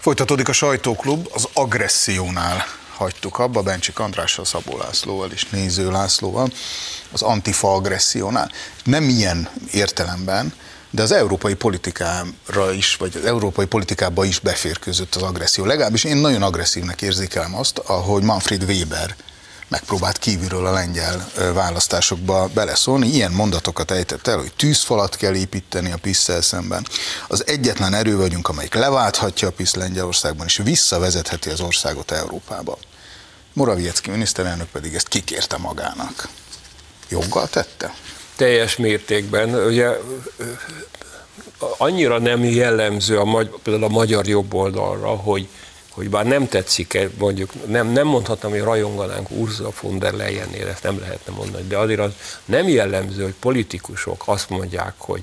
Folytatódik a sajtóklub, az agressziónál hagytuk abba, Bencsik Andrással, Szabó Lászlóval és Néző Lászlóval, az antifa agressziónál. Nem ilyen értelemben, de az európai politikára is, vagy az európai politikába is beférkőzött az agresszió. Legalábbis én nagyon agresszívnek érzékelem azt, ahogy Manfred Weber megpróbált kívülről a lengyel választásokba beleszólni. Ilyen mondatokat ejtett el, hogy tűzfalat kell építeni a pisz szemben. Az egyetlen erő vagyunk, amelyik leválthatja a PISZ Lengyelországban, és visszavezetheti az országot Európába. Moraviecki miniszterelnök pedig ezt kikérte magának. Joggal tette? Teljes mértékben. Ugye annyira nem jellemző a, például a magyar jobboldalra, hogy hogy bár nem tetszik mondjuk, nem, nem mondhatnám, hogy rajonganánk Ursula von der Leyennél, ezt nem lehetne mondani, de azért az nem jellemző, hogy politikusok azt mondják, hogy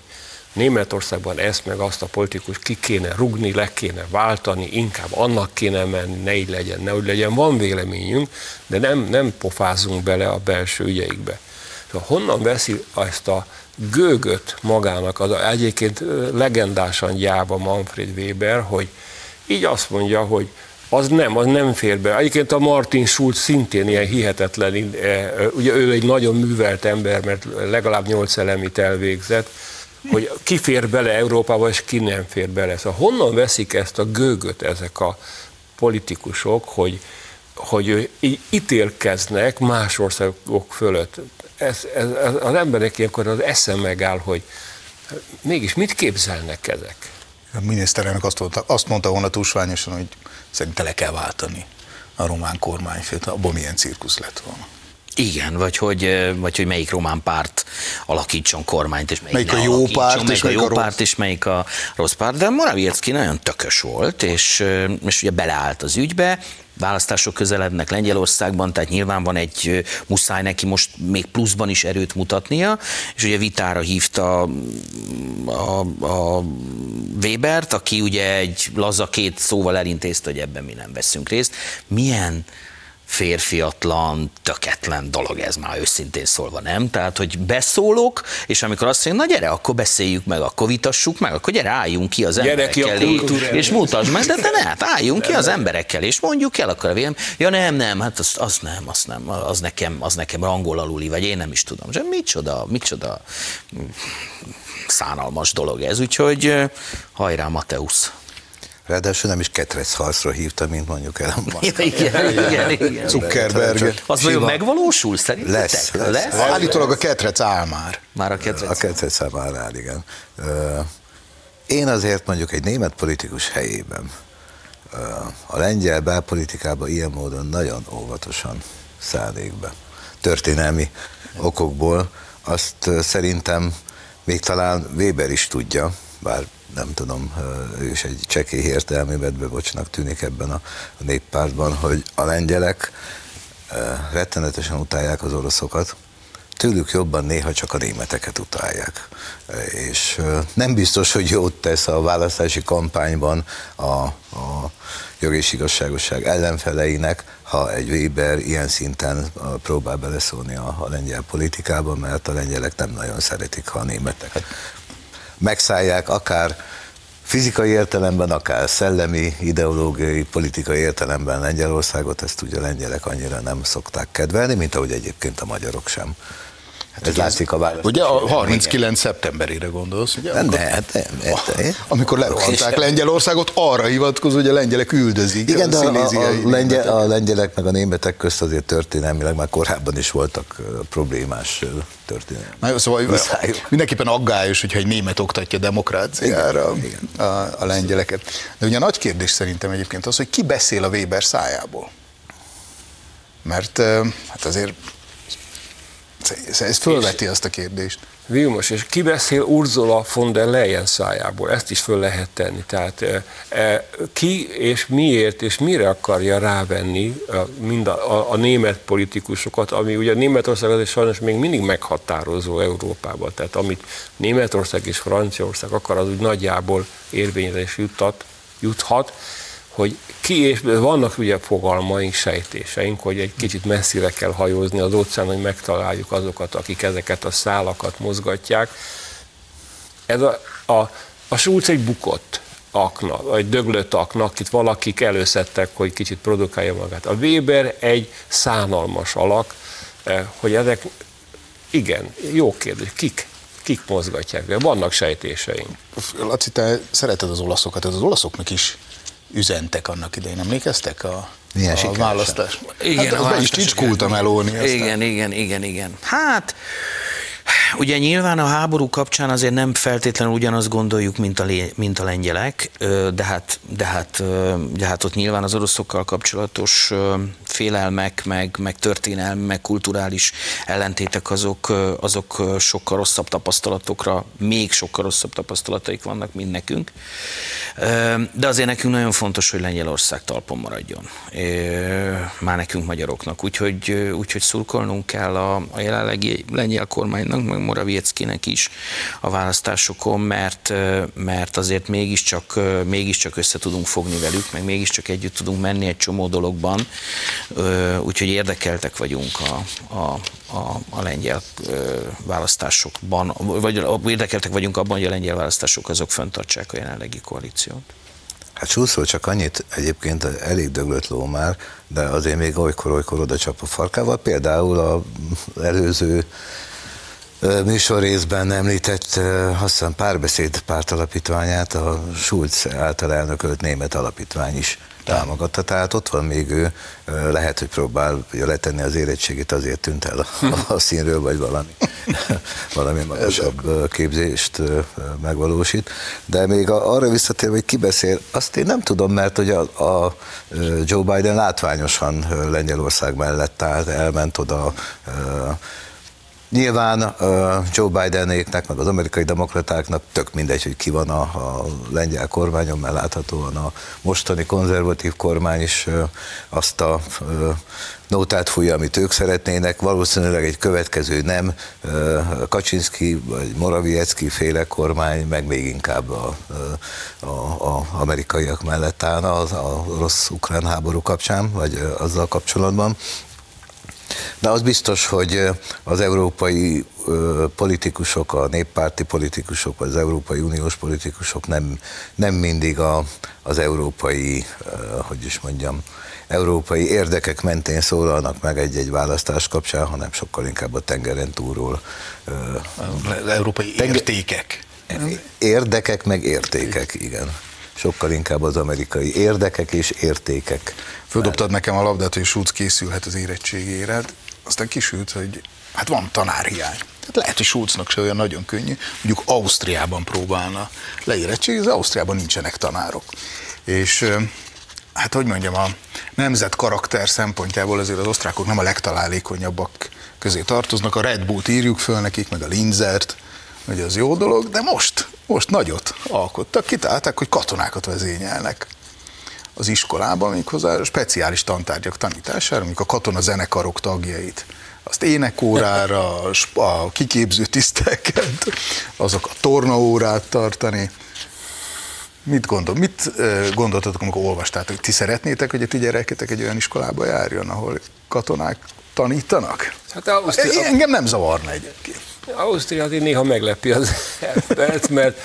Németországban ezt meg azt a politikus ki kéne rugni, le kéne váltani, inkább annak kéne menni, ne így legyen, ne úgy legyen. Van véleményünk, de nem, nem pofázunk bele a belső ügyeikbe. Szóval honnan veszi ezt a gőgöt magának, az egyébként legendásan gyába Manfred Weber, hogy így azt mondja, hogy az nem, az nem fér be. Egyébként a Martin Schulz szintén ilyen hihetetlen, eh, ugye ő egy nagyon művelt ember, mert legalább nyolc elemit elvégzett, hogy ki fér bele Európába, és ki nem fér bele. Szóval honnan veszik ezt a gőgöt ezek a politikusok, hogy, hogy így ítélkeznek más országok fölött. Ez, ez, az emberek ilyenkor az eszem megáll, hogy mégis mit képzelnek ezek? A miniszterelnök azt mondta, azt mondta volna túlsványosan, hogy szerinte le kell váltani a román kormányfőt, abban milyen cirkusz lett volna. Igen, vagy hogy, vagy hogy melyik román párt alakítson kormányt, és melyik, melyik a jó párt, melyik és a jó párt, és melyik a rossz párt. De Morawiecki nagyon tökös volt, és, és ugye beleállt az ügybe, választások közelednek Lengyelországban, tehát nyilván van egy muszáj neki most még pluszban is erőt mutatnia, és ugye vitára hívta a, a Webert, aki ugye egy laza két szóval elintézte, hogy ebben mi nem veszünk részt. Milyen férfiatlan, töketlen dolog ez már őszintén szólva, nem? Tehát, hogy beszólok, és amikor azt mondja, na gyere, akkor beszéljük meg, akkor vitassuk meg, akkor gyere, álljunk ki az emberekkel, ki és mutasd meg, de, de ne, hát álljunk ki az emberekkel, és mondjuk el, akkor a vélem, ja nem, nem, hát az, az nem, az nem, az nekem, az nekem angol aluli, vagy én nem is tudom. És micsoda, micsoda szánalmas dolog ez, úgyhogy hajrá Mateusz! Ráadásul nem is ketrec harcra hívta, mint mondjuk el a igen, igen, igen, Zuckerberg. Az vajon megvalósul szerintetek? Lesz, lesz. lesz? Állítólag a ketrec áll már. Már a ketrec. A ketrec áll már áll, igen. Én azért mondjuk egy német politikus helyében a lengyel belpolitikába ilyen módon nagyon óvatosan szállnék be. Történelmi okokból azt szerintem még talán Weber is tudja, bár nem tudom, ő is egy csekély értelmű bocsnak tűnik ebben a, a néppártban, hogy a lengyelek rettenetesen utálják az oroszokat, tőlük jobban néha csak a németeket utálják. És nem biztos, hogy jót tesz a választási kampányban a, a jog és igazságosság ellenfeleinek, ha egy Weber ilyen szinten próbál beleszólni a, a lengyel politikába, mert a lengyelek nem nagyon szeretik, ha a németek megszállják akár fizikai értelemben, akár szellemi, ideológiai, politikai értelemben Lengyelországot, ezt ugye a lengyelek annyira nem szokták kedvelni, mint ahogy egyébként a magyarok sem. Hát ez látszik a választás. Ugye a 39. Igen. szeptemberére gondolsz, ugye? Amikor, ne, hát, ne, ne, amikor lerohanták Lengyelországot, arra hivatkozó, hogy a lengyelek üldözik. Igen, de a, a, a, lengyel, a lengyelek meg a németek közt azért történelmileg már korábban is voltak problémás történelmi. Na jó, szóval Viszályok. mindenképpen aggályos, hogyha egy német oktatja demokráciára igen, igen. A, a lengyeleket. De ugye a nagy kérdés szerintem egyébként az, hogy ki beszél a Weber szájából. Mert hát azért ez fölveti azt a kérdést. Vilmos, és ki beszél Ursula von der Leyen szájából? Ezt is föl lehet tenni. Tehát e, e, ki és miért és mire akarja rávenni a, mind a, a, a német politikusokat, ami ugye Németország az sajnos még mindig meghatározó Európában. Tehát amit Németország és Franciaország akar, az úgy nagyjából érvényre is juttat, juthat hogy ki, és vannak ugye fogalmaink, sejtéseink, hogy egy kicsit messzire kell hajózni az óceán, hogy megtaláljuk azokat, akik ezeket a szálakat mozgatják. Ez a, a, a Schulz egy bukott. akna, vagy döglött akna, akit valakik előszedtek, hogy kicsit produkálja magát. A Weber egy szánalmas alak, eh, hogy ezek, igen, jó kérdés, kik? Kik mozgatják? Vannak sejtéseink. Laci, te szereted az olaszokat, ez az olaszoknak is üzentek annak idején, emlékeztek a, Milyen a választás? Igen, hát, a az be is választások, csicskult a melóni. aztán. Igen, igen, igen, igen. Hát, Ugye nyilván a háború kapcsán azért nem feltétlenül ugyanazt gondoljuk, mint a, lé- mint a lengyelek, de hát, de, hát, de hát ott nyilván az oroszokkal kapcsolatos félelmek, meg, meg történelmi, meg kulturális ellentétek azok, azok sokkal rosszabb tapasztalatokra, még sokkal rosszabb tapasztalataik vannak, mint nekünk. De azért nekünk nagyon fontos, hogy Lengyelország talpon maradjon. Már nekünk magyaroknak. Úgyhogy, úgyhogy szurkolnunk kell a, a jelenlegi lengyel kormánynak, meg Morawieckinek is a választásokon, mert, mert azért mégiscsak, mégiscsak össze tudunk fogni velük, meg mégiscsak együtt tudunk menni egy csomó dologban. Úgyhogy érdekeltek vagyunk a, a, a, a lengyel választásokban, vagy érdekeltek vagyunk abban, hogy a lengyel választások azok fenntartsák a jelenlegi koalíciót. Hát Schulzról csak annyit, egyébként elég döglött ló már, de azért még olykor-olykor oda csap a farkával. Például az előző ö, műsorrészben említett, hiszem párbeszéd pártalapítványát, a Schulz által elnökölt német alapítvány is támogatta, tehát ott van még ő, lehet, hogy próbálja letenni az érettségét, azért tűnt el a, a színről, vagy valami, valami magasabb képzést megvalósít. De még arra visszatérve, hogy ki beszél, azt én nem tudom, mert hogy a, a Joe Biden látványosan Lengyelország mellett állt, elment oda, Nyilván Joe Bidenéknek, meg az amerikai demokratáknak tök mindegy, hogy ki van a, a lengyel kormányon, mert láthatóan a mostani konzervatív kormány is azt a nótát fújja, amit ők szeretnének. Valószínűleg egy következő nem Kaczynski vagy Morawiecki féle kormány, meg még inkább a, a, a, amerikaiak mellett állna az, a rossz-ukrán háború kapcsán, vagy azzal kapcsolatban. De az biztos, hogy az európai politikusok, a néppárti politikusok, vagy az Európai Uniós politikusok nem, nem mindig a, az európai, hogy is mondjam, európai érdekek mentén szólalnak meg egy-egy választás kapcsán, hanem sokkal inkább a tengeren túlról. európai értékek. Érdekek meg értékek, igen. Sokkal inkább az amerikai érdekek és értékek. Földobtad nekem a labdát, hogy Schulz készülhet az érettségére, aztán kisült, hogy hát van tanárhiány. Tehát lehet, hogy Schulznak se olyan nagyon könnyű, mondjuk Ausztriában próbálna leérettségizni, Ausztriában nincsenek tanárok. És hát hogy mondjam, a nemzet karakter szempontjából azért az osztrákok nem a legtalálékonyabbak közé tartoznak, a Red Bullt írjuk föl nekik, meg a Linzert, hogy az jó dolog, de most, most nagyot alkottak, kitalálták, hogy katonákat vezényelnek az iskolában, méghozzá speciális tantárgyak tanítására, mondjuk a katona zenekarok tagjait, azt énekórára, a kiképző tiszteket, azok a tornaórát tartani. Mit gondol, mit gondoltatok, amikor olvastátok? Ti szeretnétek, hogy a ti gyereketek egy olyan iskolába járjon, ahol katonák tanítanak? Hát Ausztria, Engem nem zavarna egyébként. Ausztria azért néha meglepi az embert, mert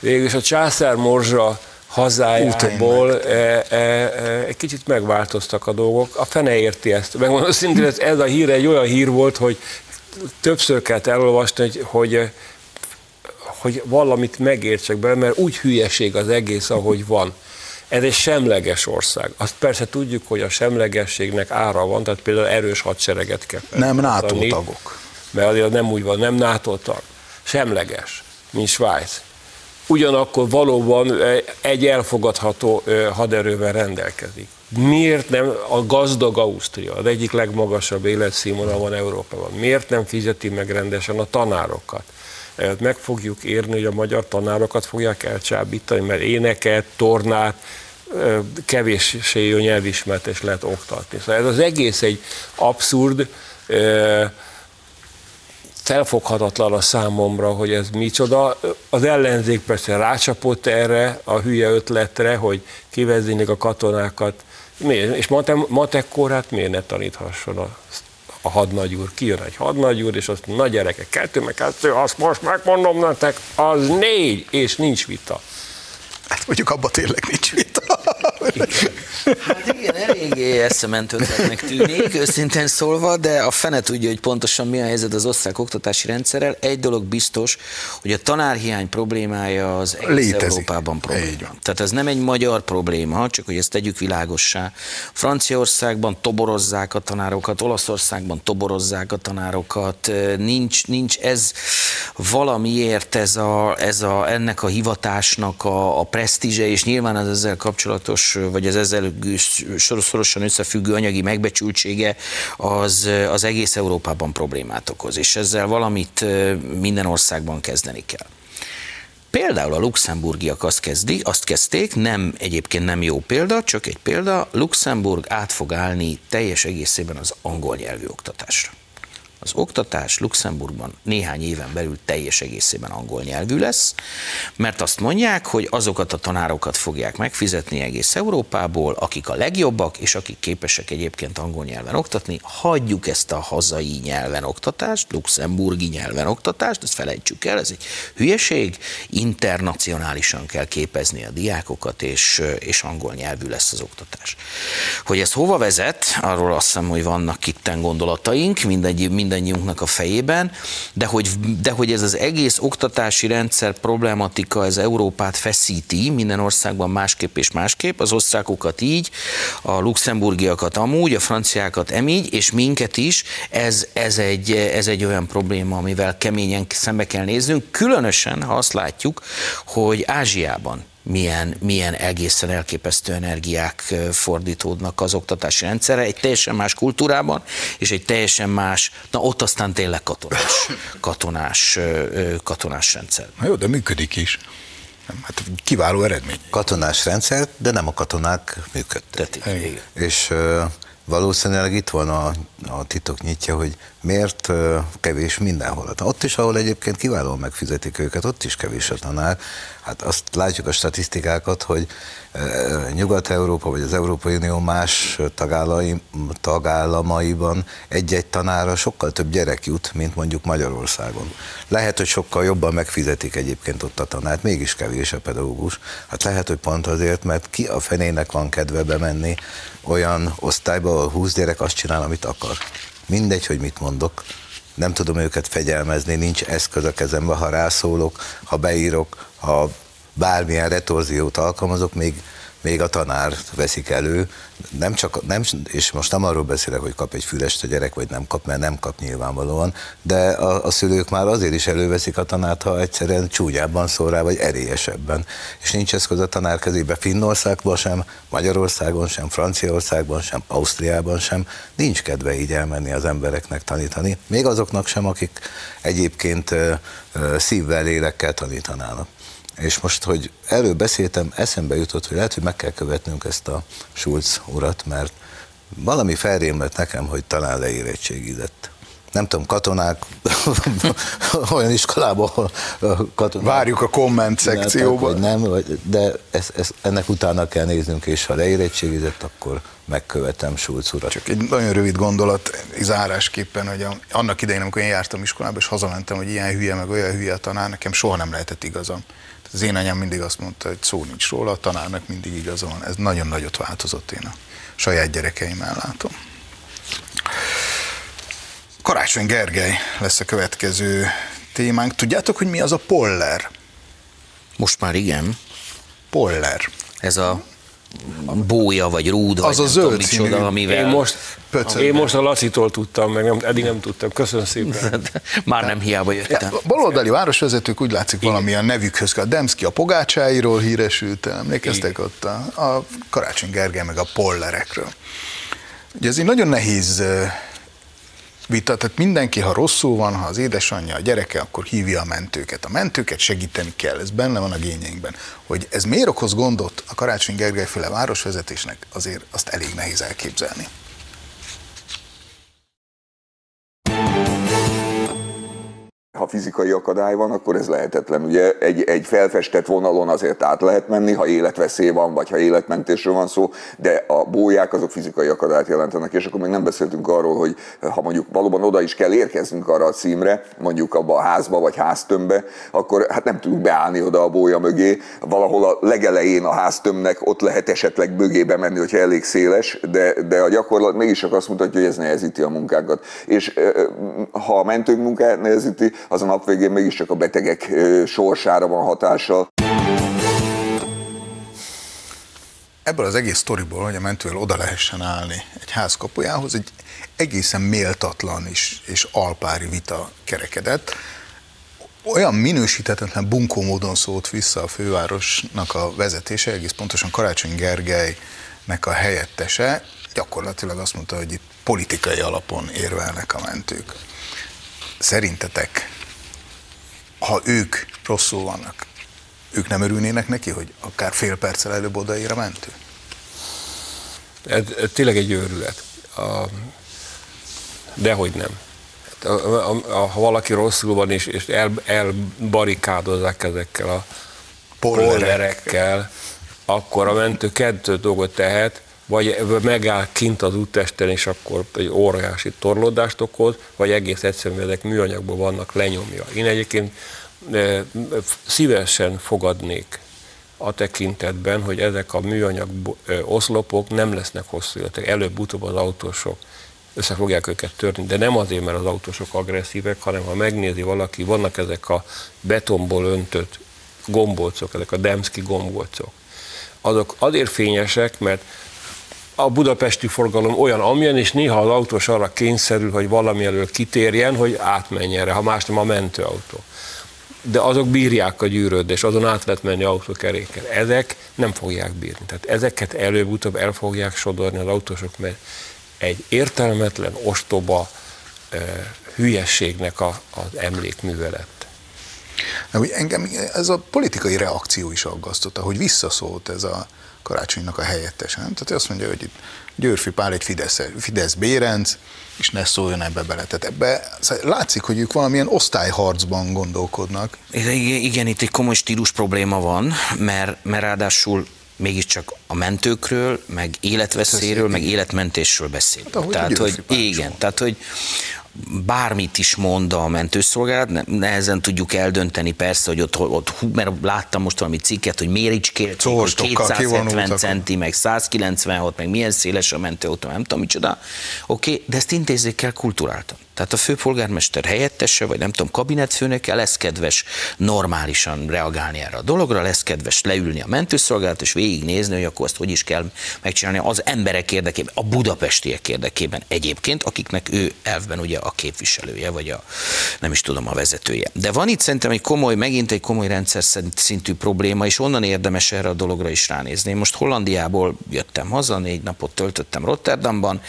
végülis a császár morzsa hazájából e, e, e, egy kicsit megváltoztak a dolgok. A fene érti ezt. Megmondom szintén, ez, ez a hír egy olyan hír volt, hogy többször kellett elolvasni, hogy, hogy, hogy valamit megértsek be, mert úgy hülyeség az egész, ahogy van. Ez egy semleges ország. Azt persze tudjuk, hogy a semlegességnek ára van, tehát például erős hadsereget kell Nem NATO tagok. mert azért nem úgy van, nem NATO tag, semleges, mint Svájc. Ugyanakkor valóban egy elfogadható haderővel rendelkezik. Miért nem a gazdag Ausztria, az egyik legmagasabb életszínvonal van Európában, miért nem fizeti meg rendesen a tanárokat? Meg fogjuk érni, hogy a magyar tanárokat fogják elcsábítani, mert éneket, tornát, kevéssé nyelvismertes lehet oktatni. Szóval ez az egész egy abszurd, felfoghatatlan a számomra, hogy ez micsoda. Az ellenzék persze rácsapott erre a hülye ötletre, hogy kiveznék a katonákat. Miért? És matek, matekkórát miért ne taníthasson a, a hadnagyúr? Kijön egy hadnagyúr, és azt na gyerekek, kettő meg kettő, azt most megmondom nektek, az négy, és nincs vita. Hát mondjuk abba tényleg nincs vita. Hát igen, eléggé eszement ötletnek tűnik, őszintén szólva, de a fene tudja, hogy pontosan mi a helyzet az osztrák oktatási rendszerrel. Egy dolog biztos, hogy a tanárhiány problémája az egész Létezik. Európában probléma. Így van. Tehát ez nem egy magyar probléma, csak hogy ezt tegyük világossá. Franciaországban toborozzák a tanárokat, Olaszországban toborozzák a tanárokat, nincs, nincs ez valamiért ez a, ez a, ennek a hivatásnak a, a presztízse, és nyilván az ezzel kapcsolatos, vagy az ezzel szorosan összefüggő anyagi megbecsültsége az, az egész Európában problémát okoz, és ezzel valamit minden országban kezdeni kell. Például a luxemburgiak azt, kezdi, azt kezdték, nem egyébként nem jó példa, csak egy példa, Luxemburg át fog állni teljes egészében az angol nyelvű oktatásra. Az oktatás Luxemburgban néhány éven belül teljes egészében angol nyelvű lesz, mert azt mondják, hogy azokat a tanárokat fogják megfizetni egész Európából, akik a legjobbak, és akik képesek egyébként angol nyelven oktatni. Hagyjuk ezt a hazai nyelven oktatást, luxemburgi nyelven oktatást, ezt felejtsük el, ez egy hülyeség, internacionálisan kell képezni a diákokat, és, és angol nyelvű lesz az oktatás. Hogy ez hova vezet, arról azt hiszem, hogy vannak itten gondolataink, mindegy, mindannyiunknak a fejében, de hogy, de hogy ez az egész oktatási rendszer problematika, ez Európát feszíti, minden országban másképp és másképp, az osztrákokat így, a luxemburgiakat amúgy, a franciákat emígy, és minket is, ez, ez, egy, ez egy olyan probléma, amivel keményen szembe kell néznünk, különösen, ha azt látjuk, hogy Ázsiában milyen, milyen egészen elképesztő energiák fordítódnak az oktatási rendszerre, egy teljesen más kultúrában, és egy teljesen más, na ott aztán tényleg katonás, katonás, katonás rendszer. Na jó, de működik is. Hát kiváló eredmény. Katonás rendszer, de nem a katonák működtetik. És valószínűleg itt van a, a titok nyitja, hogy miért kevés mindenhol. Hát ott is, ahol egyébként kiválóan megfizetik őket, ott is kevés a tanár. Hát azt látjuk a statisztikákat, hogy Nyugat-Európa vagy az Európai Unió más tagállamaiban egy-egy tanára sokkal több gyerek jut, mint mondjuk Magyarországon. Lehet, hogy sokkal jobban megfizetik egyébként ott a tanárt, mégis kevés a pedagógus. Hát lehet, hogy pont azért, mert ki a fenének van kedve bemenni olyan osztályba, ahol 20 gyerek azt csinál, amit akar. Mindegy, hogy mit mondok, nem tudom őket fegyelmezni, nincs eszköz a kezembe, ha rászólok, ha beírok, ha bármilyen retorziót alkalmazok, még, még a tanár veszik elő, nem csak, nem, és most nem arról beszélek, hogy kap egy fülest a gyerek, vagy nem kap, mert nem kap nyilvánvalóan, de a, a szülők már azért is előveszik a tanárt, ha egyszerűen csúnyábban szól rá, vagy erélyesebben. És nincs eszköz a tanár kezébe Finnországban sem, Magyarországon sem, Franciaországban sem, Ausztriában sem. Nincs kedve így elmenni az embereknek tanítani, még azoknak sem, akik egyébként szívvel, lélekkel tanítanának. És most, hogy erről beszéltem, eszembe jutott, hogy lehet, hogy meg kell követnünk ezt a Schulz urat, mert valami felrémlett nekem, hogy talán leérettségizett. Nem tudom, katonák, olyan iskolában, ahol katonák... Várjuk a komment szekcióban. Nem, vagy, de ez, ez, ennek utána kell néznünk, és ha leérettségizett, akkor megkövetem Schulz urat. Csak egy nagyon rövid gondolat zárásképpen, hogy a, annak idején, amikor én jártam iskolába, és hazamentem, hogy ilyen hülye, meg olyan hülye a tanár, nekem soha nem lehetett igazam. Az én anyám mindig azt mondta, hogy szó nincs róla, a tanárnak mindig igaza van. Ez nagyon nagyot változott én a saját gyerekeimmel látom. Karácsony Gergely lesz a következő témánk. Tudjátok, hogy mi az a poller? Most már igen. Poller. Ez a bója, vagy rúd, az vagy a zöld színű. micsoda, amivel... Én most, Pöcögben. én most a Lacitól tudtam, meg nem, eddig nem tudtam. Köszönöm szépen. Már nem hiába jöttem. Ja, baloldali városvezetők úgy látszik valamilyen nevükhöz, a Demszki a pogácsáiról híresült, emlékeztek ott a, a Karácsony Gergely meg a pollerekről. Ugye ez egy nagyon nehéz vita, tehát mindenki, ha rosszul van, ha az édesanyja, a gyereke, akkor hívja a mentőket. A mentőket segíteni kell, ez benne van a gényeinkben. Hogy ez miért okoz gondot a Karácsony Gergely féle városvezetésnek, azért azt elég nehéz elképzelni. Ha fizikai akadály van, akkor ez lehetetlen. Ugye egy, egy felfestett vonalon azért át lehet menni, ha életveszély van, vagy ha életmentésről van szó, de a bóják azok fizikai akadályt jelentenek, és akkor még nem beszéltünk arról, hogy ha mondjuk valóban oda is kell érkeznünk arra a címre, mondjuk abba a házba vagy háztömbbe, akkor hát nem tudunk beállni oda a bója mögé. Valahol a legelején a háztömbnek ott lehet esetleg mögébe menni, hogyha elég széles, de, de a gyakorlat mégis csak azt mutatja, hogy ez nehezíti a munkánkat. És ha a mentők munkát nehezíti, az a nap végén mégiscsak a betegek sorsára van hatással. Ebből az egész sztoriból, hogy a mentővel oda lehessen állni egy ház kapujához, egy egészen méltatlan és, és alpári vita kerekedett. Olyan minősíthetetlen bunkó módon szólt vissza a fővárosnak a vezetése, egész pontosan Karácsony Gergelynek a helyettese, gyakorlatilag azt mondta, hogy itt politikai alapon érvelnek a mentők. Szerintetek, ha ők rosszul vannak, ők nem örülnének neki, hogy akár fél perccel előbb odaér a mentő? Ez, ez tényleg egy őrület. A, dehogy nem. A, a, a, ha valaki rosszul van, és, és el, elbarikádozzák ezekkel a pollerekkel, akkor a mentő kettő dolgot tehet, vagy megáll kint az úttesten, és akkor egy óriási torlódást okoz, vagy egész egyszerűen ezek műanyagból vannak lenyomja. Én egyébként szívesen fogadnék a tekintetben, hogy ezek a műanyag oszlopok nem lesznek hosszú életek. Előbb-utóbb az autósok össze fogják őket törni, de nem azért, mert az autósok agresszívek, hanem ha megnézi valaki, vannak ezek a betonból öntött gombócok, ezek a Demszki gombócok. Azok azért fényesek, mert a budapesti forgalom olyan, amilyen, és néha az autós arra kényszerül, hogy valami elől kitérjen, hogy átmenjen erre, ha más nem a mentőautó. De azok bírják a gyűrődést, azon át lehet menni autókeréken. Ezek nem fogják bírni. Tehát ezeket előbb-utóbb el fogják sodorni az autósok, mert egy értelmetlen, ostoba eh, hülyességnek a, az emlékművelet. Na, hogy engem ez a politikai reakció is aggasztotta, hogy visszaszólt ez a karácsonynak a helyettese. Nem? Tehát azt mondja, hogy itt Győrfi Pál egy Fidesz, Fidesz Bérenc, és ne szóljon ebbe bele. Tehát ebbe szóval látszik, hogy ők valamilyen osztályharcban gondolkodnak. Igen, igen, itt egy komoly stílus probléma van, mert, mert ráadásul mégiscsak a mentőkről, meg életveszélyről, meg életmentésről beszélünk. Hát, tehát, hogy igen, tehát, hogy bármit is mond a mentőszolgálat, nehezen tudjuk eldönteni persze, hogy ott, ott mert láttam most valami cikket, hogy méricskélték, hogy 270 centi, meg 196, meg milyen széles a mentőautó, nem tudom micsoda. Oké, okay, de ezt intézzék kell kulturáltan. Tehát a főpolgármester helyettese, vagy nem tudom, kabinetfőnöke lesz kedves normálisan reagálni erre a dologra, lesz kedves leülni a mentőszolgálat, és végignézni, hogy akkor azt hogy is kell megcsinálni az emberek érdekében, a budapestiek érdekében egyébként, akiknek ő elvben ugye a képviselője, vagy a nem is tudom, a vezetője. De van itt szerintem egy komoly, megint egy komoly rendszer szintű probléma, és onnan érdemes erre a dologra is ránézni. Én most Hollandiából jöttem haza, négy napot töltöttem Rotterdamban,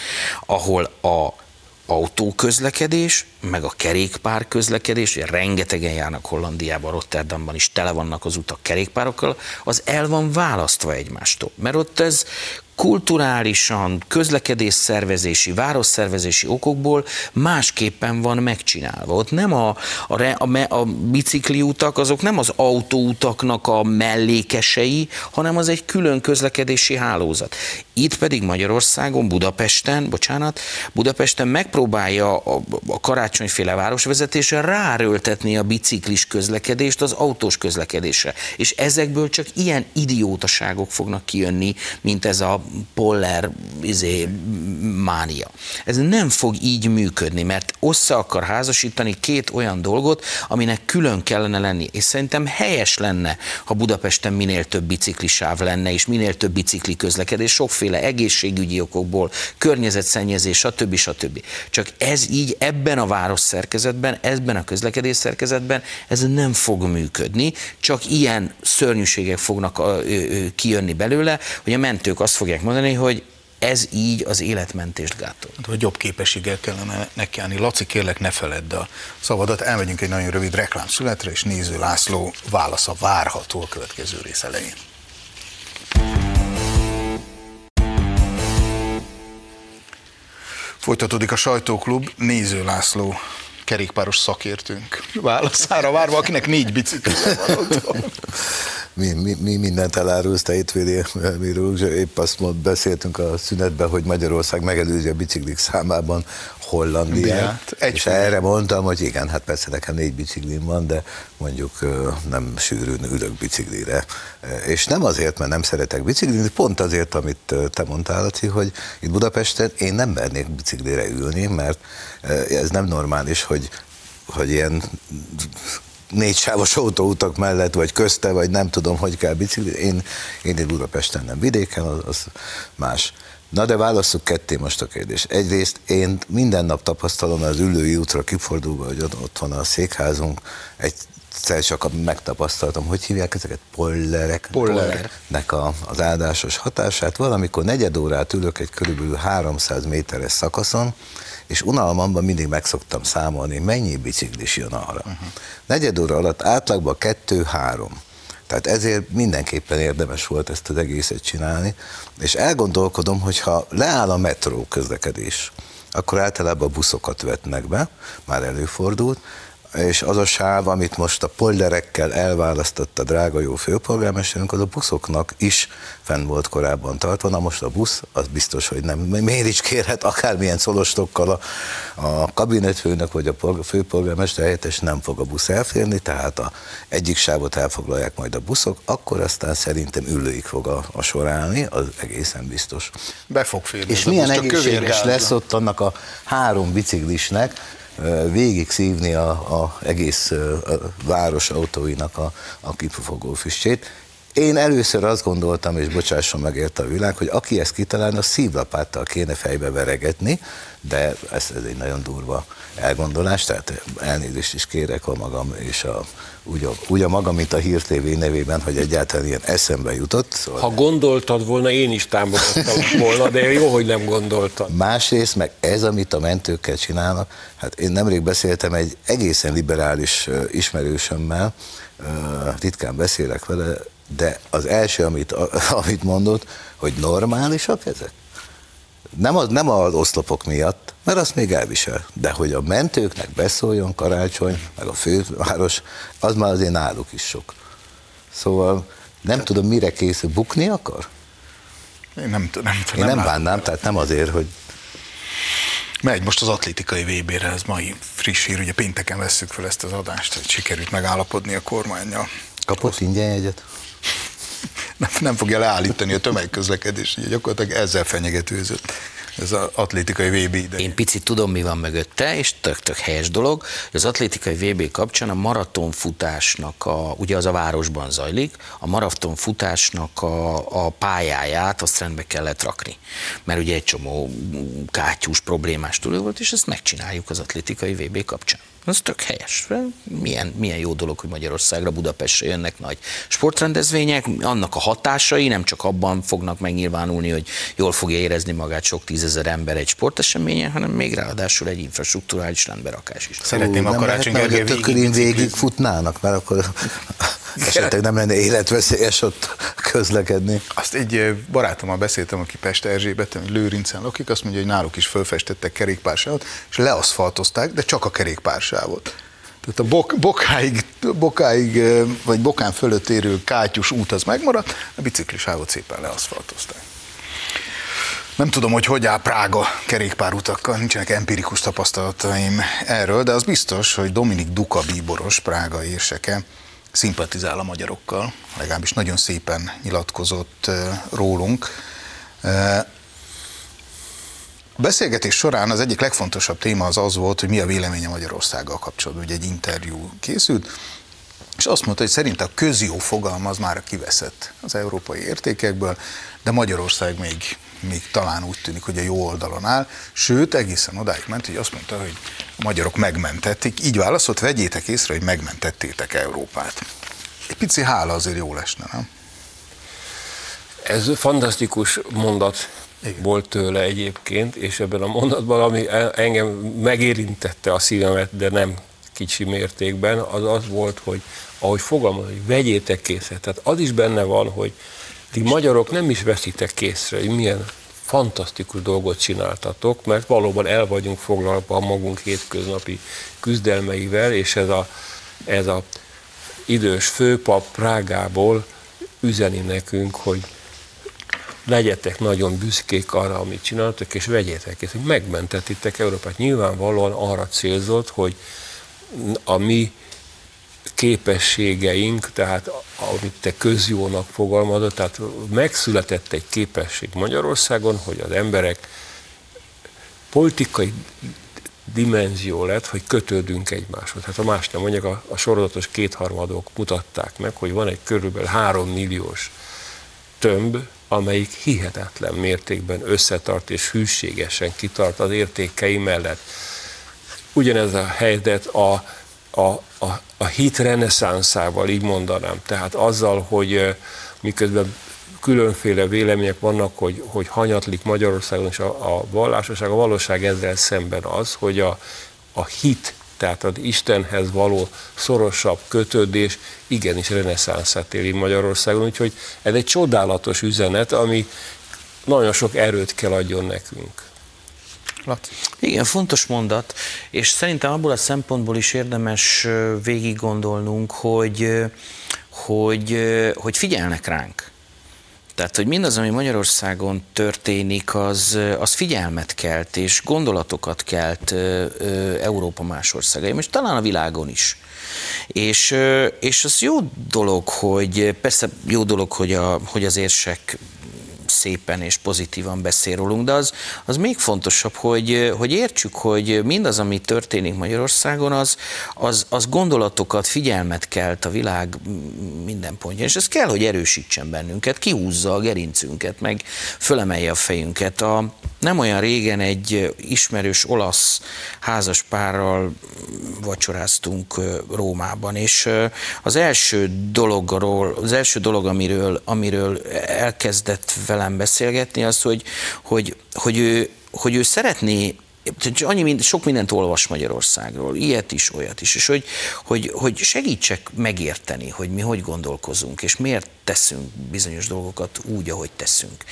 ahol a autóközlekedés, meg a kerékpár közlekedés, rengetegen járnak Hollandiában, Rotterdamban is tele vannak az utak kerékpárokkal, az el van választva egymástól. Mert ott ez kulturálisan, közlekedésszervezési, városszervezési okokból másképpen van megcsinálva. Ott nem a, a, a, a bicikliutak, azok nem az autóutaknak a mellékesei, hanem az egy külön közlekedési hálózat. Itt pedig Magyarországon, Budapesten, bocsánat, Budapesten megpróbálja a, a karácsonyféle városvezetése ráröltetni a biciklis közlekedést az autós közlekedésre. És ezekből csak ilyen idiótaságok fognak kijönni, mint ez a poller izé, mánia. Ez nem fog így működni, mert össze akar házasítani két olyan dolgot, aminek külön kellene lenni. És szerintem helyes lenne, ha Budapesten minél több biciklisáv lenne, és minél több bicikli közlekedés, sokféle egészségügyi okokból, környezetszennyezés, stb. stb. Csak ez így ebben a város szerkezetben, ebben a közlekedés szerkezetben, ez nem fog működni, csak ilyen szörnyűségek fognak kijönni belőle, hogy a mentők azt fogják mondani, hogy ez így az életmentést gátol. Hát, hogy jobb képességgel kellene nekiállni. Laci, kérlek, ne feledd a szavadat. Elmegyünk egy nagyon rövid reklámszületre, és néző László válasza várható a következő rész elején. Folytatódik a sajtóklub, Néző László kerékpáros szakértőnk. Válaszára várva, akinek négy bicikli mi, mi, mi mindent elárulsz te hétvédi, miről? Épp azt mond, beszéltünk a szünetben, hogy Magyarország megelőzi a biciklik számában Hollandiát. Egy és fő. erre mondtam, hogy igen, hát persze nekem négy biciklim van, de mondjuk nem sűrűn ülök biciklire. És nem azért, mert nem szeretek biciklizni, pont azért, amit te mondtál, Laci, hogy itt Budapesten én nem mernék biciklire ülni, mert ez nem normális, hogy hogy ilyen négy sávos autóutak mellett, vagy közte, vagy nem tudom, hogy kell bicikli. Én, én itt Budapesten nem vidéken, az, az más. Na de válasszuk ketté most a kérdés. Egyrészt én minden nap tapasztalom az ülői útra kifordulva, hogy ott, ott van a székházunk, egyszer csak megtapasztaltam, hogy hívják ezeket? Pollerek? Pollerek. Nek a, az áldásos hatását. Valamikor negyed órát ülök egy körülbelül 300 méteres szakaszon, és unalmamban mindig meg szoktam számolni, mennyi biciklis jön arra. Uh-huh. Negyed óra alatt átlagban kettő-három. Tehát ezért mindenképpen érdemes volt ezt az egészet csinálni, és elgondolkodom, hogy ha leáll a metró közlekedés, akkor általában buszokat vetnek be, már előfordult, és az a sáv, amit most a pollerekkel elválasztott a drága jó főpolgármesterünk, az a buszoknak is fenn volt korábban tartva. Na most a busz, az biztos, hogy nem. Miért is kérhet akármilyen szolostokkal a, a kabinetfőnök vagy a polg- főpolgármester helyettes nem fog a busz elférni, tehát a egyik sávot elfoglalják majd a buszok, akkor aztán szerintem ülőig fog a, a sor állni, az egészen biztos. Be fog férni. És milyen busz, egészséges lesz ott annak a három biciklisnek végig szívni a, egész város autóinak a, a kipufogó füstjét. Én először azt gondoltam, és bocsásson meg érte a világ, hogy aki ezt kitalálna, a szívlapáttal kéne fejbe veregetni, de ez, ez egy nagyon durva elgondolás, tehát elnézést is kérek a magam, és a, úgy, a, úgy a magam, mint a Hír TV nevében, hogy egyáltalán ilyen eszembe jutott. Szóval Ha gondoltad volna, én is támogattam volna, de jó, hogy nem gondoltad. Másrészt meg ez, amit a mentőkkel csinálnak, hát én nemrég beszéltem egy egészen liberális ismerősömmel, ritkán beszélek vele, de az első, amit, amit mondott, hogy normálisak ezek? Nem az, nem az oszlopok miatt, mert azt még elvisel, de hogy a mentőknek beszóljon karácsony, meg a főváros, az már azért náluk is sok. Szóval nem tudom, mire készül, bukni akar? Én nem, t- nem, Én nem, nem látom. bánnám, tehát nem azért, hogy Megy most az atlétikai VB-re, ez mai friss hír, ugye pénteken vesszük fel ezt az adást, hogy sikerült megállapodni a kormányjal. Kapott ingyen jegyet. Nem, nem fogja leállítani a tömegközlekedést, ugye gyakorlatilag ezzel fenyegetőzött ez az atlétikai VB idején. Én picit tudom, mi van mögötte, és tök-tök helyes dolog, hogy az atlétikai VB kapcsán a maratonfutásnak, a, ugye az a városban zajlik, a maratonfutásnak a, a pályáját azt rendbe kellett rakni. Mert ugye egy csomó kátyús problémás túl volt, és ezt megcsináljuk az atlétikai VB kapcsán. Ez tök helyes. Milyen, milyen jó dolog, hogy Magyarországra, Budapestre jönnek nagy sportrendezvények, annak a hatásai nem csak abban fognak megnyilvánulni, hogy jól fogja érezni magát sok tízezer ember egy sporteseményen, hanem még ráadásul egy infrastruktúrális rendberakás is. Szeretném a nem Karácsony Gergely a végig végig futnának, mert akkor esetleg nem lenne életveszélyes ott közlekedni. Azt egy barátommal beszéltem, aki Pest Erzsébeten, Lőrincen lakik, azt mondja, hogy náluk is fölfestettek kerékpársávot, és leaszfaltozták, de csak a kerékpársávot. Tehát a bok, bokáig, bokáig, vagy bokán fölött érő kátyus út az megmaradt, a biciklisávot szépen leaszfaltozták. Nem tudom, hogy hogy áll Prága kerékpárutakkal, nincsenek empirikus tapasztalataim erről, de az biztos, hogy Dominik Duka bíboros, Prága érseke, szimpatizál a magyarokkal, legalábbis nagyon szépen nyilatkozott rólunk. A beszélgetés során az egyik legfontosabb téma az az volt, hogy mi a véleménye Magyarországgal kapcsolatban. Ugye egy interjú készült, és azt mondta, hogy szerint a közjó fogalma az már kiveszett az európai értékekből, de Magyarország még, még talán úgy tűnik, hogy a jó oldalon áll, sőt, egészen odáig ment, hogy azt mondta, hogy a magyarok megmentették, így válaszolt, vegyétek észre, hogy megmentettétek Európát. Egy pici hála azért jó lesne, nem? Ez fantasztikus mondat Igen. volt tőle egyébként, és ebben a mondatban, ami e- engem megérintette a szívemet, de nem kicsi mértékben, az az volt, hogy ahogy fogalmaz, hogy vegyétek készre. Tehát az is benne van, hogy ti magyarok nem is veszitek készre, hogy milyen fantasztikus dolgot csináltatok, mert valóban el vagyunk foglalva a magunk hétköznapi küzdelmeivel, és ez a, ez a idős főpap Prágából üzeni nekünk, hogy legyetek nagyon büszkék arra, amit csináltok, és vegyétek ezt, hogy megmentetitek Európát. Nyilvánvalóan arra célzott, hogy a mi képességeink, tehát amit te közjónak fogalmazod, tehát megszületett egy képesség Magyarországon, hogy az emberek politikai dimenzió lett, hogy kötődünk egymáshoz. Hát a más nem mondjuk, a, a sorozatos kétharmadok mutatták meg, hogy van egy körülbelül három milliós tömb, amelyik hihetetlen mértékben összetart és hűségesen kitart az értékei mellett. Ugyanez a helyzet a, a, a, a hit reneszánszával, így mondanám. Tehát azzal, hogy miközben különféle vélemények vannak, hogy, hogy hanyatlik Magyarországon és a, a vallásoság, a valóság ezzel szemben az, hogy a, a hit, tehát az Istenhez való szorosabb kötődés igenis reneszánszát éli Magyarországon, úgyhogy ez egy csodálatos üzenet, ami nagyon sok erőt kell adjon nekünk. Laci. Igen, fontos mondat, és szerintem abból a szempontból is érdemes végig gondolnunk, hogy, hogy, hogy figyelnek ránk. Tehát, hogy mindaz, ami Magyarországon történik, az, az figyelmet kelt, és gondolatokat kelt Európa más országai, és talán a világon is. És, és az jó dolog, hogy persze jó dolog, hogy, a, hogy az érsek szépen és pozitívan beszél rólunk, de az, az még fontosabb, hogy, hogy értsük, hogy mindaz, ami történik Magyarországon, az, az, az gondolatokat, figyelmet kelt a világ minden pontján, és ez kell, hogy erősítsen bennünket, kihúzza a gerincünket, meg fölemelje a fejünket. A, nem olyan régen egy ismerős olasz házas párral vacsoráztunk Rómában, és az első dologról, az első dolog, amiről, amiről elkezdett velem beszélgetni, az, hogy, hogy, hogy, ő, hogy ő szeretné annyi mind, sok mindent olvas Magyarországról, ilyet is, olyat is, és hogy, hogy, hogy segítsek megérteni, hogy mi hogy gondolkozunk, és miért teszünk bizonyos dolgokat úgy, ahogy teszünk.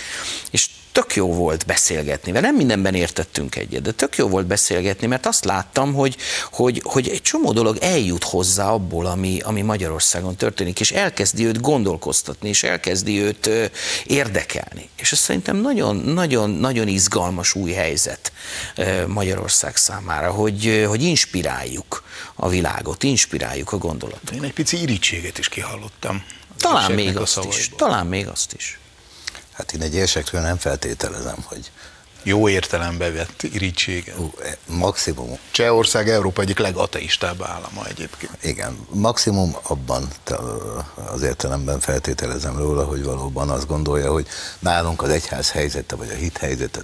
És tök jó volt beszélgetni, mert nem mindenben értettünk egyet, de tök jó volt beszélgetni, mert azt láttam, hogy, hogy, hogy egy csomó dolog eljut hozzá abból, ami, ami Magyarországon történik, és elkezdi őt gondolkoztatni, és elkezdi őt érdekelni. És ez szerintem nagyon, nagyon, nagyon izgalmas új helyzet Magyarország számára, hogy, hogy inspiráljuk a világot, inspiráljuk a gondolatot. Én egy pici irítséget is kihallottam. Talán még azt is. Talán még azt is. Hát én egy érsekről nem feltételezem, hogy jó értelembe vett irítsége. Uh, maximum. Csehország Európa egyik legateistább állama egyébként. Igen, maximum abban az értelemben feltételezem róla, hogy valóban azt gondolja, hogy nálunk az egyház helyzete, vagy a hit helyzete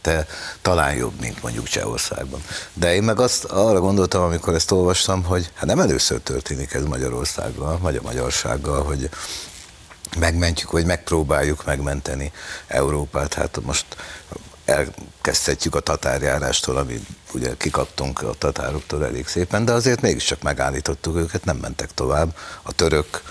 te talán jobb, mint mondjuk Csehországban. De én meg azt arra gondoltam, amikor ezt olvastam, hogy hát nem először történik ez Magyarországgal, vagy a magyarsággal, hogy megmentjük, vagy megpróbáljuk megmenteni Európát. Hát most elkezdhetjük a tatárjárástól, amit ugye kikaptunk a tatároktól elég szépen, de azért mégiscsak megállítottuk őket, nem mentek tovább. A török,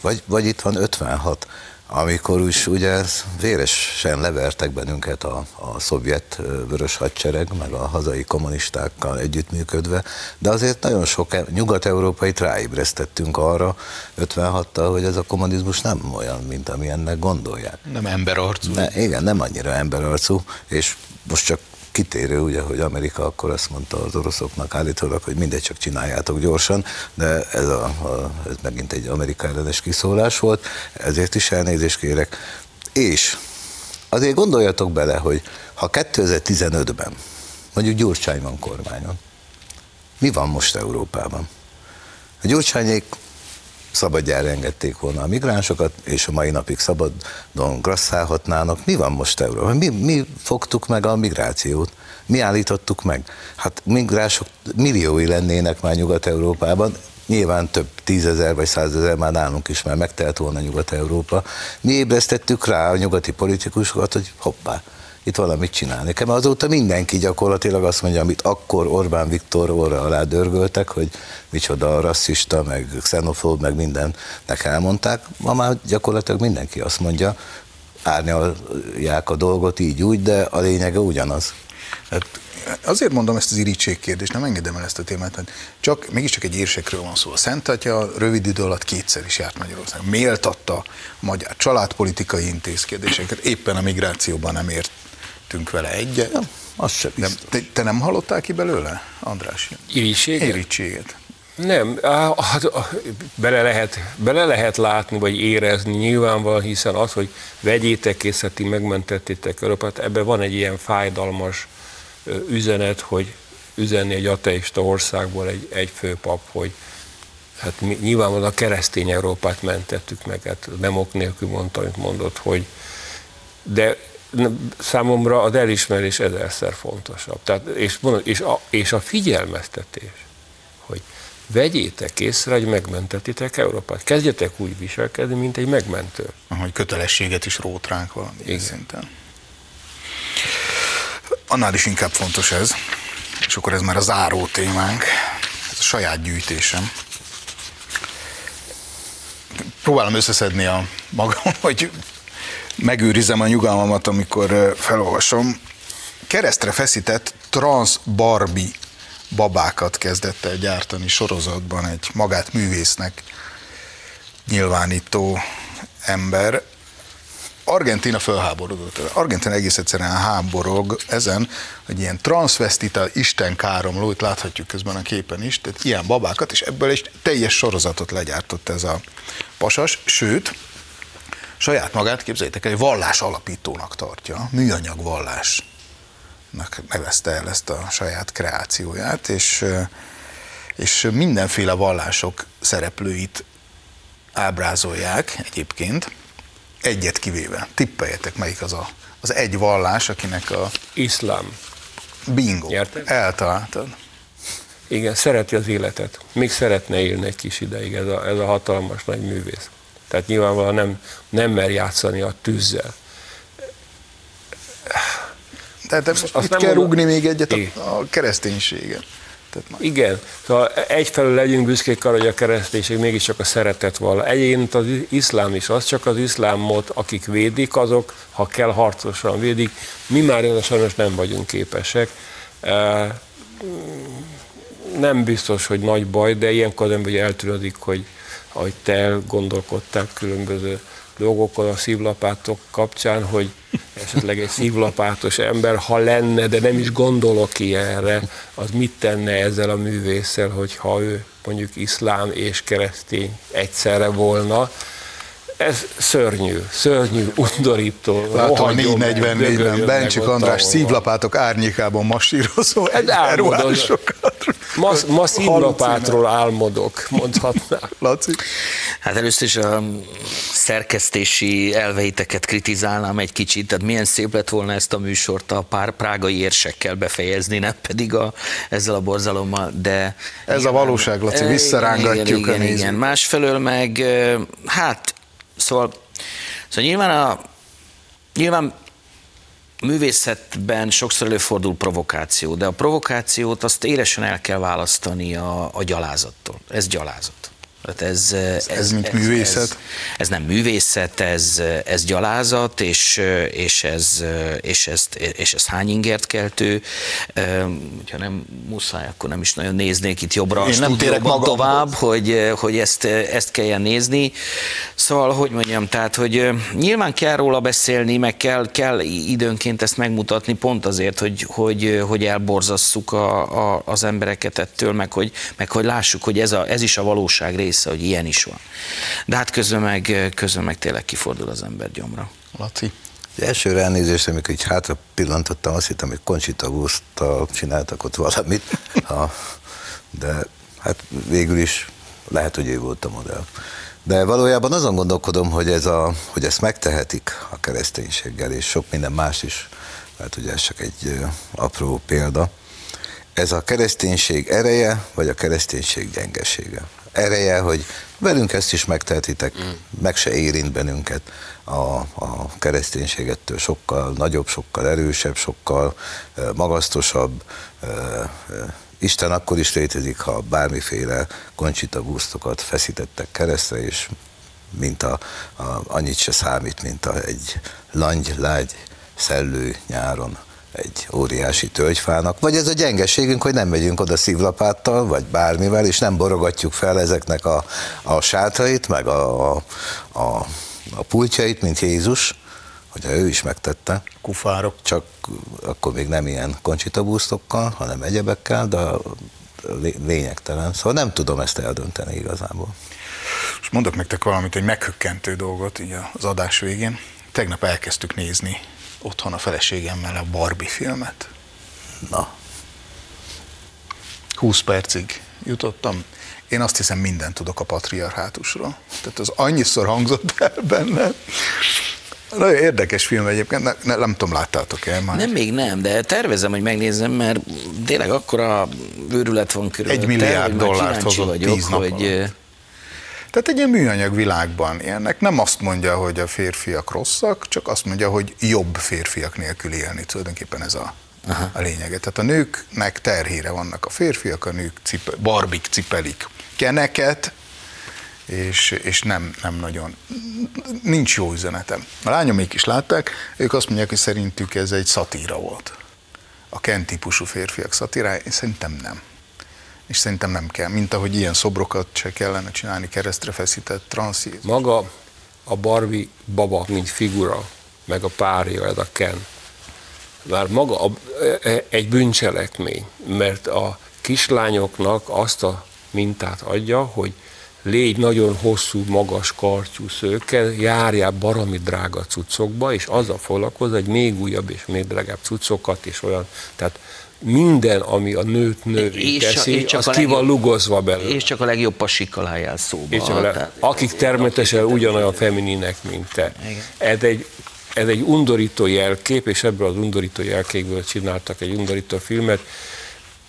vagy, vagy itt van 56 amikor is ugye véresen levertek bennünket a, a szovjet vörös hadsereg, meg a hazai kommunistákkal együttműködve, de azért nagyon sok e- nyugat-európait ráébresztettünk arra 56-tal, hogy ez a kommunizmus nem olyan, mint ami ennek gondolják. Nem emberarcú. Ne, igen, nem annyira emberarcú, és most csak kitérő, ugye, hogy Amerika akkor azt mondta az oroszoknak állítólag, hogy mindegy, csak csináljátok gyorsan, de ez, a, a, ez megint egy Amerika ellenes kiszólás volt, ezért is elnézést kérek. És azért gondoljatok bele, hogy ha 2015-ben mondjuk Gyurcsány van kormányon, mi van most Európában? A Gyurcsányék szabadjára engedték volna a migránsokat, és a mai napig szabadon grasszálhatnának. Mi van most Európában? Mi, mi fogtuk meg a migrációt? Mi állítottuk meg? Hát migránsok milliói lennének már Nyugat-Európában, nyilván több tízezer vagy százezer már nálunk is már megtelt volna Nyugat-Európa. Mi ébresztettük rá a nyugati politikusokat, hogy hoppá, itt valamit csinálni. Nekem azóta mindenki gyakorlatilag azt mondja, amit akkor Orbán Viktor orra alá dörgöltek, hogy micsoda rasszista, meg xenofób, meg mindennek elmondták. Ma már gyakorlatilag mindenki azt mondja, árnyalják a dolgot így úgy, de a lényege ugyanaz. Hát azért mondom ezt az irítség kérdést, nem engedem el ezt a témát, mert csak, mégiscsak egy érsekről van szó. A Szent Atya rövid idő alatt kétszer is járt Magyarországon. Méltatta a magyar családpolitikai intézkedéseket, éppen a migrációban nem értünk vele egyet. Ja, az sem de te, te, nem hallottál ki belőle, András? Irítséget? Irítséget. Nem, hát bele lehet, bele lehet látni, vagy érezni nyilvánvalóan, hiszen az, hogy vegyétek készíti, megmentettétek Európát, ebben van egy ilyen fájdalmas üzenet, hogy üzenni egy ateista országból egy, egy főpap, hogy hát mi, nyilvánvalóan a keresztény Európát mentettük meg, hát nem ok nélkül mondta, amit mondott, hogy de számomra az elismerés ezerszer fontosabb. Tehát, és, és, a, és a figyelmeztetés, hogy vegyétek észre, hogy megmentetitek Európát. Kezdjetek úgy viselkedni, mint egy megmentő. Hogy kötelességet is rót ránk valami szinten. Annál is inkább fontos ez, és akkor ez már a záró témánk, ez a saját gyűjtésem. Próbálom összeszedni a magam, hogy megőrizem a nyugalmamat, amikor felolvasom. Keresztre feszített trans Barbie babákat kezdett el gyártani sorozatban egy magát művésznek nyilvánító ember. Argentina fölháborodott. Argentina egész egyszerűen háborog ezen, hogy ilyen transvestita Isten káromló, itt láthatjuk közben a képen is, tehát ilyen babákat, és ebből egy teljes sorozatot legyártott ez a pasas, sőt, saját magát, képzeljétek el, egy vallás alapítónak tartja, műanyag vallás nevezte el ezt a saját kreációját, és, és mindenféle vallások szereplőit ábrázolják egyébként, egyet kivéve. Tippeljetek, melyik az a, az egy vallás, akinek a... Iszlám. Bingo. Érted? Eltaláltad. Igen, szereti az életet. Még szeretne élni egy kis ideig ez a, ez a hatalmas nagy művész. Tehát nyilvánvalóan nem, nem mer játszani a tűzzel. Tehát azt itt nem kell rúgni még egyet a, a kereszténységet. Tehát Igen, szóval egyfelől legyünk büszkék arra, hogy a kereszténység mégiscsak a szeretet vala. Egyébként az iszlám is, az csak az iszlámot, akik védik, azok, ha kell, harcosan védik. Mi már erre sajnos nem vagyunk képesek. Nem biztos, hogy nagy baj, de ilyenkor nem vagy eltűnődik, hogy ahogy te elgondolkodtál különböző dolgokon a szívlapátok kapcsán, hogy esetleg egy szívlapátos ember, ha lenne, de nem is gondolok ilyenre, az mit tenne ezzel a művésszel, hogyha ő mondjuk iszlám és keresztény egyszerre volna. Ez szörnyű, szörnyű, undorító. Látom, 444-ben Bencsik András szívlapátok árnyékában masírozó egy elruhásokat. Ma, ma színlapátról álmodok, mondhatnám. Laci? Hát először is a szerkesztési elveiteket kritizálnám egy kicsit, tehát milyen szép lett volna ezt a műsort a pár prágai érsekkel befejezni, nem pedig a, ezzel a borzalommal, de... Ez igen, a valóság, Laci, visszarángatjuk igen, igen, a igen, igen. Másfelől meg, hát, szóval, szóval nyilván a Nyilván művészetben sokszor előfordul provokáció, de a provokációt azt éresen el kell választani a, a gyalázattól. Ez gyalázat. Hát ez, ez, ez, mint ez, művészet? Ez, ez nem művészet, ez, ez gyalázat, és, és, ez, és, ezt, és ez hány ingert keltő. Ha nem muszáj, akkor nem is nagyon néznék itt jobbra Én nem térek magam tovább, hogy, hogy ezt, ezt kelljen nézni. Szóval, hogy mondjam, tehát, hogy nyilván kell róla beszélni, meg kell, kell időnként ezt megmutatni, pont azért, hogy, hogy, hogy elborzasszuk a, a, az embereket ettől, meg hogy, meg hogy lássuk, hogy ez, a, ez is a valóság része része, hogy ilyen is van. De hát közben meg, közben meg tényleg kifordul az ember gyomra. Laci? Az elsőre elnézést, amikor így hátra pillantottam, azt hittem, hogy Conchita wurst csináltak ott valamit, ha, de hát végül is lehet, hogy ő volt a modell. De valójában azon gondolkodom, hogy, ez a, hogy ezt megtehetik a kereszténységgel, és sok minden más is, mert ugye ez csak egy apró példa. Ez a kereszténység ereje, vagy a kereszténység gyengesége? Ereje, hogy velünk ezt is megtehetitek, mm. meg se érint bennünket a, a kereszténységettől sokkal nagyobb, sokkal erősebb, sokkal magasztosabb. Isten akkor is létezik, ha bármiféle koncsita busztokat feszítettek keresztre, és mint a, a, annyit se számít, mint a, egy langy, lágy, szellő nyáron egy óriási tölgyfának, vagy ez a gyengeségünk, hogy nem megyünk oda szívlapáttal, vagy bármivel, és nem borogatjuk fel ezeknek a, a sátrait, meg a, a, a, a pultjait, mint Jézus, hogyha ő is megtette. Kufárok. Csak akkor még nem ilyen koncsitabusztokkal, hanem egyebekkel, de lényegtelen. Szóval nem tudom ezt eldönteni igazából. És mondok nektek valamit, egy meghökkentő dolgot így az adás végén. Tegnap elkezdtük nézni otthon a feleségemmel a Barbie filmet. Na. 20 percig jutottam. Én azt hiszem, mindent tudok a patriarhátusról. Tehát az annyiszor hangzott el benne. Nagyon érdekes film egyébként, ne, ne, nem tudom, láttátok-e már? Nem, még nem, de tervezem, hogy megnézzem, mert tényleg akkora őrület van körül. Egy milliárd dollárt hozott vagyok, tíz nap hogy, alatt. Tehát egy ilyen műanyag világban ilyennek nem azt mondja, hogy a férfiak rosszak, csak azt mondja, hogy jobb férfiak nélkül élni. Tulajdonképpen ez a, a lényege. Tehát a nőknek terhére vannak a férfiak, a nők cipe, barbik cipelik keneket, és, és nem, nem nagyon, nincs jó üzenetem. A lányomék is látták, ők azt mondják, hogy szerintük ez egy szatíra volt. A Ken típusú férfiak szatírája, én szerintem nem és szerintem nem kell, mint ahogy ilyen szobrokat se kellene csinálni keresztre feszített transzíz. Maga a Barbie baba, mint figura, meg a párja, ez a Ken, már maga a, e, egy bűncselekmény, mert a kislányoknak azt a mintát adja, hogy légy nagyon hosszú, magas kartyú szőkkel, járjál barami drága cuccokba, és azzal foglalkozz, hogy még újabb és még drágább cuccokat, és olyan, tehát minden, ami a nőt nővé teszi, és csak az ki van lugozva belőle. És csak a legjobb pasikkal álljál szóba. És csak a le, tehát, akik természetesen ugyanolyan femininek, mint te. Ez egy, ez egy undorító jelkép, és ebből az undorító jelképből csináltak egy undorító filmet.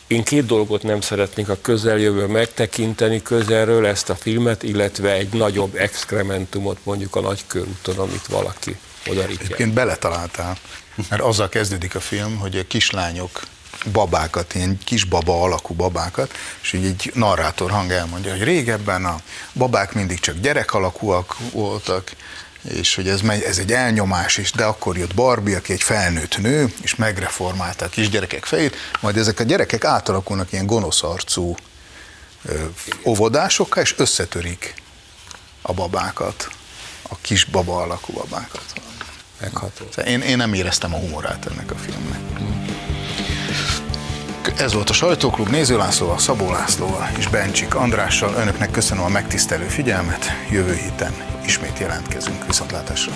Én két dolgot nem szeretnék a közeljövő megtekinteni közelről ezt a filmet, illetve egy nagyobb exkrementumot mondjuk a nagykörúton, amit valaki odarítja. Egyébként beletaláltál, mert azzal kezdődik a film, hogy a kislányok babákat, ilyen kis baba alakú babákat, és így egy narrátor hang elmondja, hogy régebben a babák mindig csak gyerek alakúak voltak, és hogy ez, megy, ez egy elnyomás is, de akkor jött Barbie, aki egy felnőtt nő, és megreformálta a kisgyerekek fejét, majd ezek a gyerekek átalakulnak ilyen gonosz arcú óvodásokká, és összetörik a babákat, a kis baba alakú babákat. Megható. Én, én nem éreztem a humorát ennek a filmnek. Ez volt a Sajtóklub Néző Lászlóval, Szabó Lászlóval és Bencsik Andrással. Önöknek köszönöm a megtisztelő figyelmet. Jövő héten ismét jelentkezünk. Viszontlátásra!